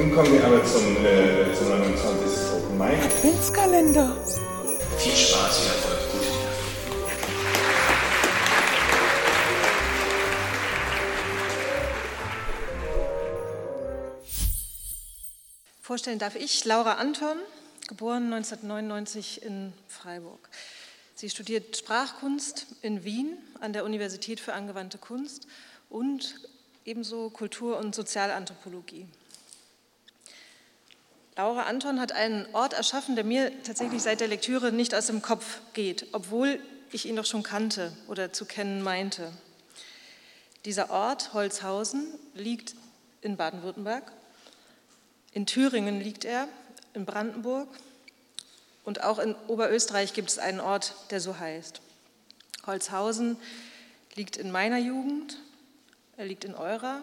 Nun kommen wir aber zum, äh, zum 29. Open Mic. Adventskalender. Viel Spaß, viel Erfolg, gute. Vorstellen darf ich Laura Anton, geboren 1999 in Freiburg. Sie studiert Sprachkunst in Wien an der Universität für angewandte Kunst und ebenso Kultur- und Sozialanthropologie. Laura Anton hat einen Ort erschaffen, der mir tatsächlich seit der Lektüre nicht aus dem Kopf geht, obwohl ich ihn doch schon kannte oder zu kennen meinte. Dieser Ort, Holzhausen, liegt in Baden-Württemberg. In Thüringen liegt er, in Brandenburg und auch in Oberösterreich gibt es einen Ort, der so heißt. Holzhausen liegt in meiner Jugend, er liegt in eurer,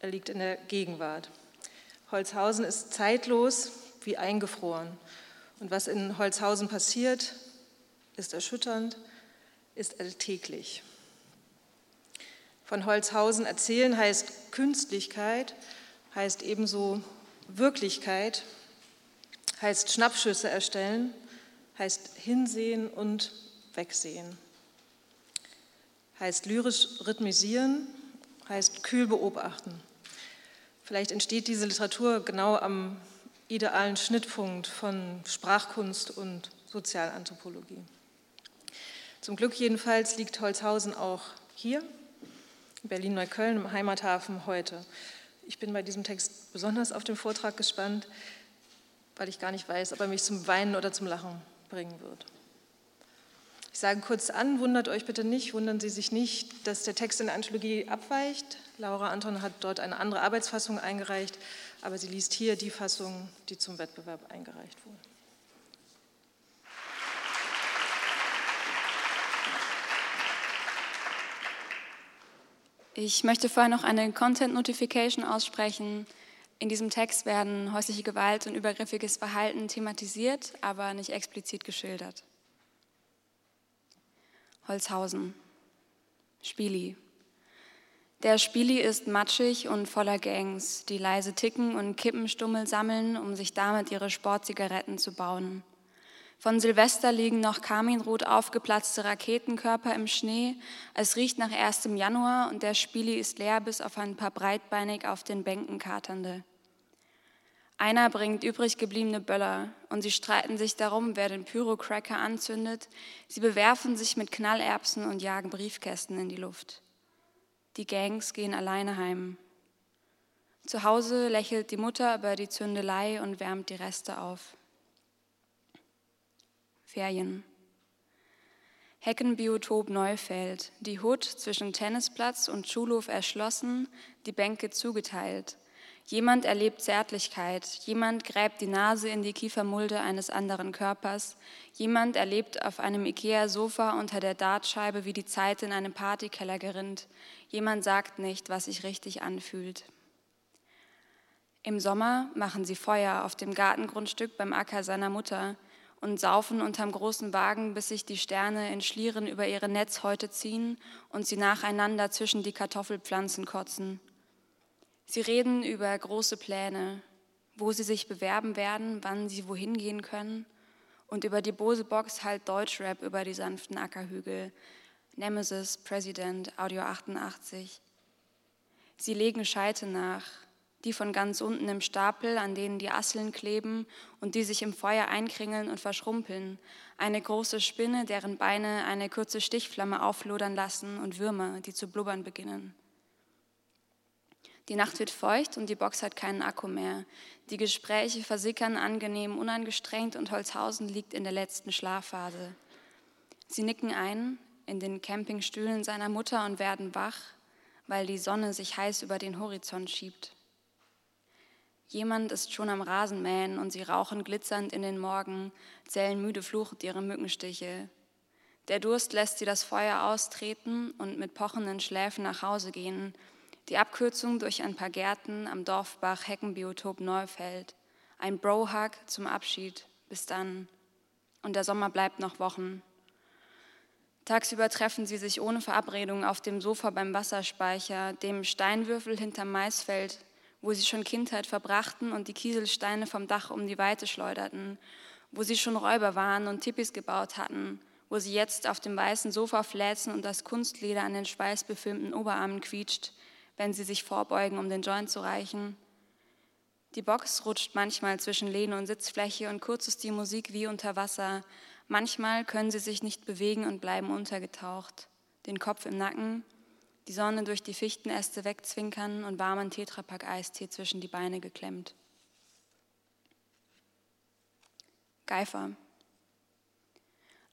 er liegt in der Gegenwart. Holzhausen ist zeitlos wie eingefroren. Und was in Holzhausen passiert, ist erschütternd, ist alltäglich. Von Holzhausen erzählen heißt Künstlichkeit, heißt ebenso Wirklichkeit heißt Schnappschüsse erstellen, heißt hinsehen und wegsehen. Heißt lyrisch rhythmisieren, heißt kühl beobachten. Vielleicht entsteht diese Literatur genau am idealen Schnittpunkt von Sprachkunst und Sozialanthropologie. Zum Glück jedenfalls liegt Holzhausen auch hier, in Berlin-Neukölln, im Heimathafen heute. Ich bin bei diesem Text besonders auf den Vortrag gespannt, weil ich gar nicht weiß, ob er mich zum Weinen oder zum Lachen bringen wird. Ich sage kurz an, wundert euch bitte nicht, wundern Sie sich nicht, dass der Text in der Anthologie abweicht. Laura Anton hat dort eine andere Arbeitsfassung eingereicht, aber sie liest hier die Fassung, die zum Wettbewerb eingereicht wurde. Ich möchte vorher noch eine Content Notification aussprechen. In diesem Text werden häusliche Gewalt und übergriffiges Verhalten thematisiert, aber nicht explizit geschildert. Holzhausen. Spieli. Der Spieli ist matschig und voller Gangs, die leise ticken und Kippenstummel sammeln, um sich damit ihre Sportzigaretten zu bauen. Von Silvester liegen noch karminrot aufgeplatzte Raketenkörper im Schnee. Es riecht nach 1. Januar und der Spieli ist leer bis auf ein paar breitbeinig auf den Bänken katernde. Einer bringt übrig gebliebene Böller und sie streiten sich darum, wer den Pyrocracker anzündet. Sie bewerfen sich mit Knallerbsen und jagen Briefkästen in die Luft. Die Gangs gehen alleine heim. Zu Hause lächelt die Mutter über die Zündelei und wärmt die Reste auf. Ferien. Heckenbiotop Neufeld. Die Hut zwischen Tennisplatz und Schulhof erschlossen, die Bänke zugeteilt. Jemand erlebt Zärtlichkeit, jemand gräbt die Nase in die Kiefermulde eines anderen Körpers, jemand erlebt auf einem Ikea-Sofa unter der Dartscheibe, wie die Zeit in einem Partykeller gerinnt, jemand sagt nicht, was sich richtig anfühlt. Im Sommer machen sie Feuer auf dem Gartengrundstück beim Acker seiner Mutter, und saufen unterm großen Wagen, bis sich die Sterne in Schlieren über ihre Netzhäute ziehen und sie nacheinander zwischen die Kartoffelpflanzen kotzen. Sie reden über große Pläne, wo sie sich bewerben werden, wann sie wohin gehen können und über die Bose-Box halt Deutschrap über die sanften Ackerhügel. Nemesis, President, Audio 88. Sie legen Scheite nach, die von ganz unten im Stapel, an denen die Asseln kleben und die sich im Feuer einkringeln und verschrumpeln, eine große Spinne, deren Beine eine kurze Stichflamme auflodern lassen und Würmer, die zu blubbern beginnen. Die Nacht wird feucht und die Box hat keinen Akku mehr. Die Gespräche versickern angenehm unangestrengt und Holzhausen liegt in der letzten Schlafphase. Sie nicken ein in den Campingstühlen seiner Mutter und werden wach, weil die Sonne sich heiß über den Horizont schiebt. Jemand ist schon am Rasenmähen und sie rauchen glitzernd in den Morgen, zählen müde fluchend ihre Mückenstiche. Der Durst lässt sie das Feuer austreten und mit pochenden Schläfen nach Hause gehen. Die Abkürzung durch ein paar Gärten am Dorfbach Heckenbiotop Neufeld. Ein Bro-Hug zum Abschied. Bis dann. Und der Sommer bleibt noch Wochen. Tagsüber treffen sie sich ohne Verabredung auf dem Sofa beim Wasserspeicher, dem Steinwürfel hinterm Maisfeld wo sie schon Kindheit verbrachten und die Kieselsteine vom Dach um die Weite schleuderten, wo sie schon Räuber waren und Tippis gebaut hatten, wo sie jetzt auf dem weißen Sofa fläzen und das Kunstleder an den schweißbefilmten Oberarmen quietscht, wenn sie sich vorbeugen, um den Joint zu reichen. Die Box rutscht manchmal zwischen Lehne und Sitzfläche und kurz ist die Musik wie unter Wasser. Manchmal können sie sich nicht bewegen und bleiben untergetaucht, den Kopf im Nacken, die Sonne durch die Fichtenäste wegzwinkern und warmen Tetrapack-Eistee zwischen die Beine geklemmt. Geifer.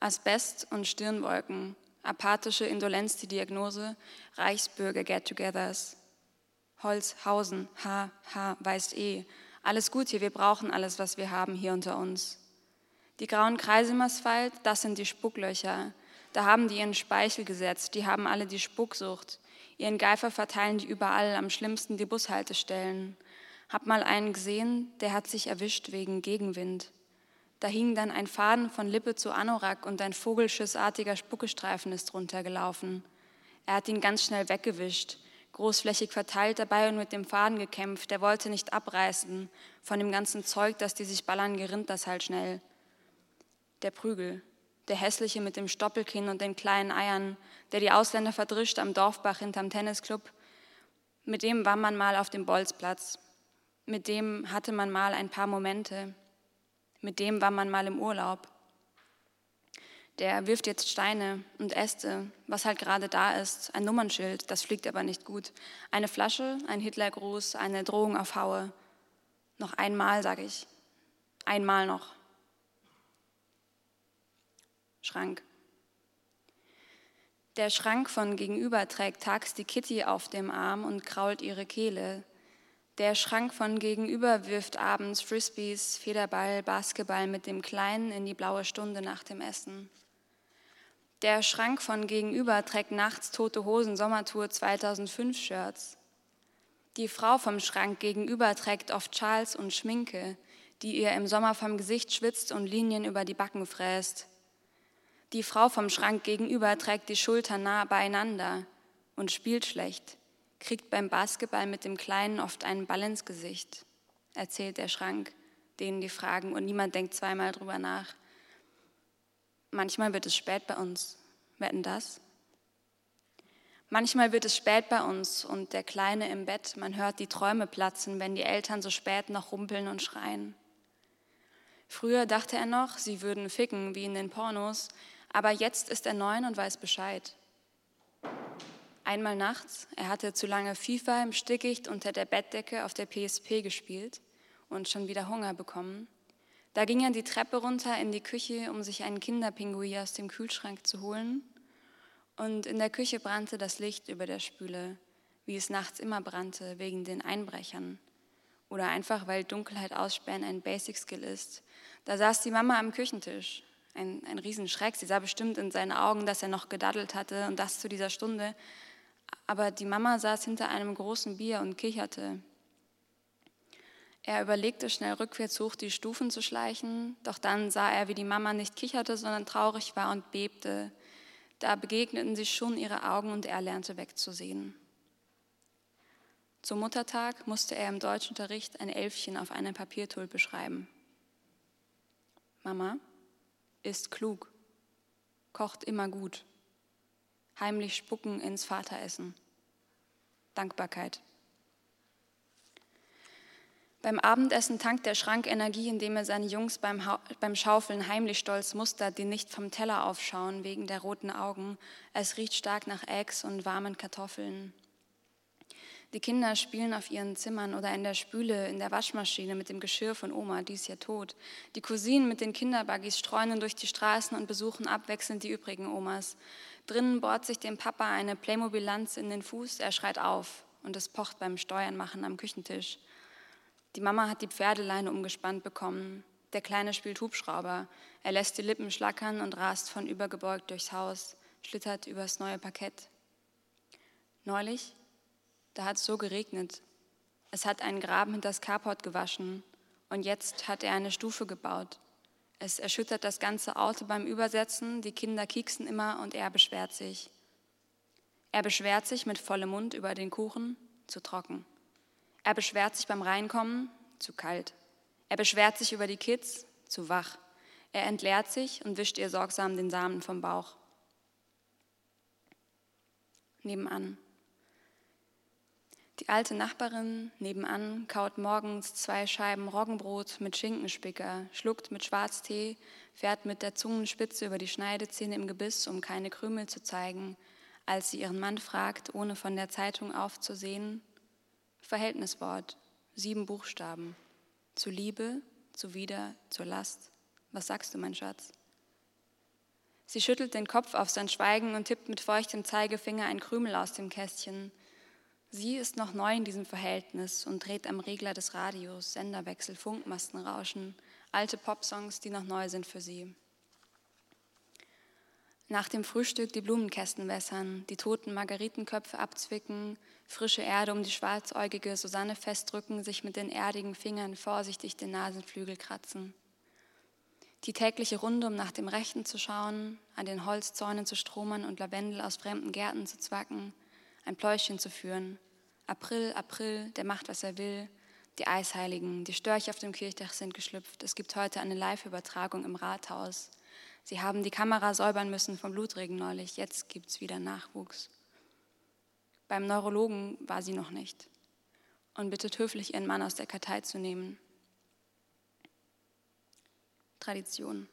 Asbest und Stirnwolken, apathische Indolenz die Diagnose, Reichsbürger Get-togethers. Holzhausen, ha, ha, weißt eh. Alles gut hier, wir brauchen alles, was wir haben hier unter uns. Die grauen Kreise im Asphalt, das sind die Spucklöcher. Da haben die ihren Speichel gesetzt, die haben alle die Spucksucht. Ihren Geifer verteilen die überall, am schlimmsten die Bushaltestellen. Hab mal einen gesehen, der hat sich erwischt wegen Gegenwind. Da hing dann ein Faden von Lippe zu Anorak und ein vogelschissartiger Spuckestreifen ist runtergelaufen. Er hat ihn ganz schnell weggewischt, großflächig verteilt dabei und mit dem Faden gekämpft. Er wollte nicht abreißen. Von dem ganzen Zeug, das die sich ballern, gerinnt das halt schnell. Der Prügel, der hässliche mit dem Stoppelkinn und den kleinen Eiern, der die Ausländer verdrischt am Dorfbach hinterm Tennisclub, mit dem war man mal auf dem Bolzplatz. Mit dem hatte man mal ein paar Momente mit dem war man mal im Urlaub. Der wirft jetzt Steine und Äste, was halt gerade da ist. Ein Nummernschild, das fliegt aber nicht gut. Eine Flasche, ein Hitlergruß, eine Drohung auf Haue. Noch einmal, sage ich. Einmal noch. Schrank. Der Schrank von gegenüber trägt tags die Kitty auf dem Arm und krault ihre Kehle. Der Schrank von gegenüber wirft abends Frisbees, Federball, Basketball mit dem Kleinen in die blaue Stunde nach dem Essen. Der Schrank von gegenüber trägt nachts Tote Hosen Sommertour 2005 Shirts. Die Frau vom Schrank gegenüber trägt oft Schals und Schminke, die ihr im Sommer vom Gesicht schwitzt und Linien über die Backen fräst. Die Frau vom Schrank gegenüber trägt die Schultern nah beieinander und spielt schlecht kriegt beim Basketball mit dem Kleinen oft einen Ball ins Gesicht, erzählt der Schrank, denen die fragen und niemand denkt zweimal drüber nach. Manchmal wird es spät bei uns. Wetten das? Manchmal wird es spät bei uns und der Kleine im Bett, man hört die Träume platzen, wenn die Eltern so spät noch rumpeln und schreien. Früher dachte er noch, sie würden ficken wie in den Pornos, aber jetzt ist er neun und weiß Bescheid. Einmal nachts, er hatte zu lange FIFA im Stickicht unter der Bettdecke auf der PSP gespielt und schon wieder Hunger bekommen. Da ging er die Treppe runter in die Küche, um sich einen Kinderpingui aus dem Kühlschrank zu holen. Und in der Küche brannte das Licht über der Spüle, wie es nachts immer brannte, wegen den Einbrechern. Oder einfach, weil Dunkelheit aussperren ein Basic Skill ist. Da saß die Mama am Küchentisch. Ein, ein Riesenschreck. Sie sah bestimmt in seinen Augen, dass er noch gedaddelt hatte und das zu dieser Stunde aber die Mama saß hinter einem großen Bier und kicherte. Er überlegte schnell rückwärts hoch die Stufen zu schleichen, doch dann sah er, wie die Mama nicht kicherte, sondern traurig war und bebte. Da begegneten sich schon ihre Augen und er lernte wegzusehen. Zum Muttertag musste er im Deutschunterricht ein Elfchen auf einer Papiertulpe schreiben. Mama ist klug, kocht immer gut heimlich spucken ins Vateressen. Dankbarkeit. Beim Abendessen tankt der Schrank Energie, indem er seine Jungs beim, beim Schaufeln heimlich stolz mustert, die nicht vom Teller aufschauen wegen der roten Augen. Es riecht stark nach Eggs und warmen Kartoffeln. Die Kinder spielen auf ihren Zimmern oder in der Spüle, in der Waschmaschine mit dem Geschirr von Oma, die ist ja tot. Die Cousinen mit den Kinderbuggies streunen durch die Straßen und besuchen abwechselnd die übrigen Omas. Drinnen bohrt sich dem Papa eine Playmobil-Lanze in den Fuß, er schreit auf und es pocht beim Steuernmachen am Küchentisch. Die Mama hat die Pferdeleine umgespannt bekommen. Der Kleine spielt Hubschrauber. Er lässt die Lippen schlackern und rast von übergebeugt durchs Haus, schlittert übers neue Parkett. Neulich da hat es so geregnet. Es hat einen Graben hinter das Carport gewaschen und jetzt hat er eine Stufe gebaut. Es erschüttert das ganze Auto beim Übersetzen, die Kinder kieksen immer und er beschwert sich. Er beschwert sich mit vollem Mund über den Kuchen, zu trocken. Er beschwert sich beim Reinkommen, zu kalt. Er beschwert sich über die Kids, zu wach. Er entleert sich und wischt ihr sorgsam den Samen vom Bauch. Nebenan. Die alte Nachbarin nebenan kaut morgens zwei Scheiben Roggenbrot mit Schinkenspicker, schluckt mit Schwarztee, fährt mit der Zungenspitze über die Schneidezähne im Gebiss, um keine Krümel zu zeigen, als sie ihren Mann fragt, ohne von der Zeitung aufzusehen. Verhältniswort, sieben Buchstaben. Zu Liebe, zuwider, zur Last. Was sagst du, mein Schatz? Sie schüttelt den Kopf auf sein Schweigen und tippt mit feuchtem Zeigefinger ein Krümel aus dem Kästchen. Sie ist noch neu in diesem Verhältnis und dreht am Regler des Radios, Senderwechsel, Funkmastenrauschen, alte Popsongs, die noch neu sind für sie. Nach dem Frühstück die Blumenkästen wässern, die toten Margaritenköpfe abzwicken, frische Erde um die schwarzäugige Susanne festdrücken, sich mit den erdigen Fingern vorsichtig den Nasenflügel kratzen. Die tägliche Runde, um nach dem Rechten zu schauen, an den Holzzäunen zu stromern und Lavendel aus fremden Gärten zu zwacken, ein Pläuschen zu führen. April, April, der macht, was er will. Die Eisheiligen, die Störche auf dem Kirchdach sind geschlüpft. Es gibt heute eine Live-Übertragung im Rathaus. Sie haben die Kamera säubern müssen vom Blutregen neulich. Jetzt gibt es wieder Nachwuchs. Beim Neurologen war sie noch nicht und bittet höflich, ihren Mann aus der Kartei zu nehmen. Tradition.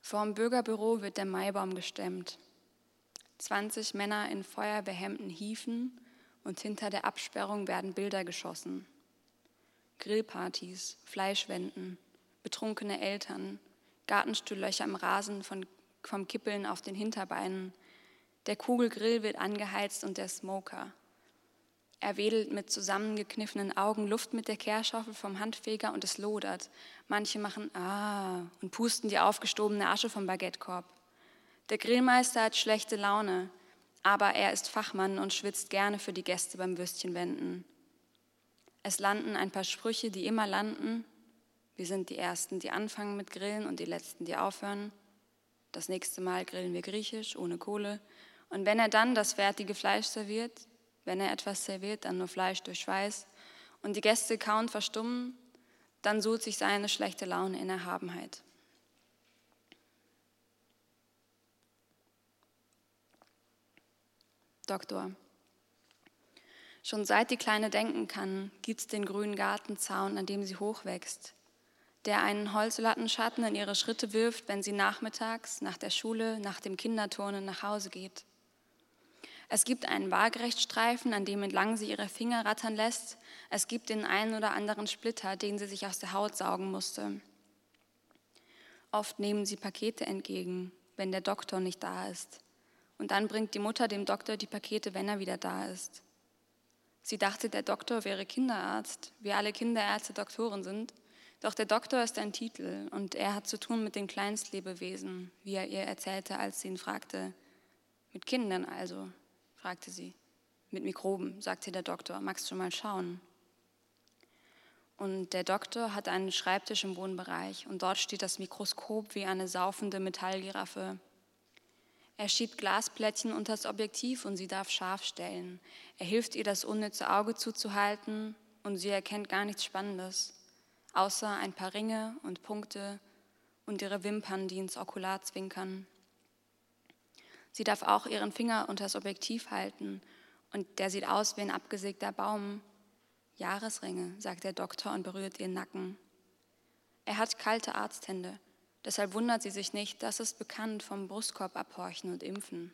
Vorm Bürgerbüro wird der Maibaum gestemmt. 20 Männer in feuerbehemmten Hiefen und hinter der Absperrung werden Bilder geschossen. Grillpartys, Fleischwänden, betrunkene Eltern, Gartenstuhllöcher im Rasen von, vom Kippeln auf den Hinterbeinen. Der Kugelgrill wird angeheizt und der Smoker. Er wedelt mit zusammengekniffenen Augen Luft mit der Kehrschaufel vom Handfeger und es lodert. Manche machen Ah und pusten die aufgestobene Asche vom Baguettekorb. Der Grillmeister hat schlechte Laune, aber er ist Fachmann und schwitzt gerne für die Gäste beim Würstchenwenden. Es landen ein paar Sprüche, die immer landen. Wir sind die Ersten, die anfangen mit Grillen und die Letzten, die aufhören. Das nächste Mal grillen wir griechisch, ohne Kohle. Und wenn er dann das fertige Fleisch serviert, wenn er etwas serviert, dann nur Fleisch durch Schweiß, und die Gäste kaum verstummen, dann sucht sich seine schlechte Laune in Erhabenheit. Doktor. Schon seit die Kleine denken kann, gibt es den grünen Gartenzaun, an dem sie hochwächst, der einen Holzlattenschatten in ihre Schritte wirft, wenn sie nachmittags, nach der Schule, nach dem Kinderturnen nach Hause geht. Es gibt einen Waagerechtstreifen, an dem entlang sie ihre Finger rattern lässt. Es gibt den einen oder anderen Splitter, den sie sich aus der Haut saugen musste. Oft nehmen sie Pakete entgegen, wenn der Doktor nicht da ist. Und dann bringt die Mutter dem Doktor die Pakete, wenn er wieder da ist. Sie dachte, der Doktor wäre Kinderarzt, wie alle Kinderärzte Doktoren sind. Doch der Doktor ist ein Titel und er hat zu tun mit den Kleinstlebewesen, wie er ihr erzählte, als sie ihn fragte. Mit Kindern also, fragte sie. Mit Mikroben, sagte der Doktor. Magst du mal schauen? Und der Doktor hat einen Schreibtisch im Wohnbereich und dort steht das Mikroskop wie eine saufende Metallgiraffe. Er schiebt Glasplättchen unter das Objektiv und sie darf scharf stellen. Er hilft ihr, das unnütze Auge zuzuhalten und sie erkennt gar nichts Spannendes, außer ein paar Ringe und Punkte und ihre Wimpern, die ins Okular zwinkern. Sie darf auch ihren Finger unter das Objektiv halten und der sieht aus wie ein abgesägter Baum. Jahresringe, sagt der Doktor und berührt ihren Nacken. Er hat kalte Arzthände. Deshalb wundert sie sich nicht, das ist bekannt vom Brustkorb abhorchen und impfen.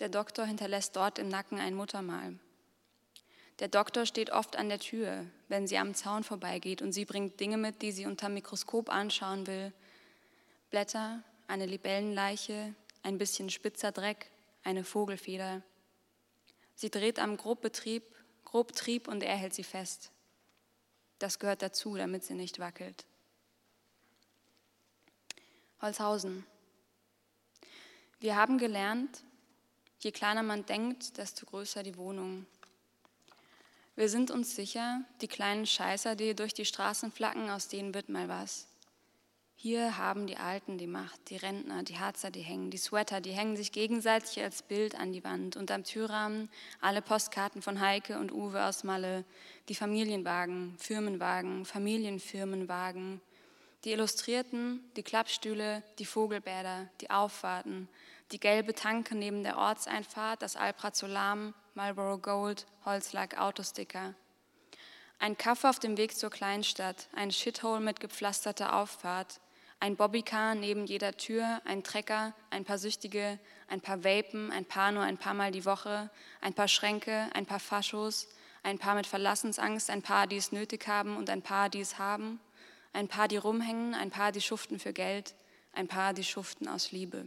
Der Doktor hinterlässt dort im Nacken ein Muttermal. Der Doktor steht oft an der Tür, wenn sie am Zaun vorbeigeht und sie bringt Dinge mit, die sie unter Mikroskop anschauen will. Blätter, eine Libellenleiche, ein bisschen spitzer Dreck, eine Vogelfeder. Sie dreht am Grobbetrieb, Grobtrieb und er hält sie fest. Das gehört dazu, damit sie nicht wackelt. Holzhausen. Wir haben gelernt, je kleiner man denkt, desto größer die Wohnung. Wir sind uns sicher, die kleinen Scheißer, die durch die Straßen flacken, aus denen wird mal was. Hier haben die Alten die Macht, die Rentner, die Harzer, die hängen, die Sweater, die hängen sich gegenseitig als Bild an die Wand und am Türrahmen alle Postkarten von Heike und Uwe aus Malle, die Familienwagen, Firmenwagen, Familienfirmenwagen, die Illustrierten, die Klappstühle, die Vogelbäder, die Auffahrten, die gelbe Tanke neben der Ortseinfahrt, das Alprazolam, Marlboro Gold, Holzlack, Autosticker. Ein Kaff auf dem Weg zur Kleinstadt, ein Shithole mit gepflasterter Auffahrt, ein Bobbycar neben jeder Tür, ein Trecker, ein paar Süchtige, ein paar Vapen, ein paar nur ein paar Mal die Woche, ein paar Schränke, ein paar Faschos, ein paar mit Verlassensangst, ein paar, die es nötig haben und ein paar, die es haben, ein paar, die rumhängen, ein paar, die schuften für Geld, ein paar, die schuften aus Liebe.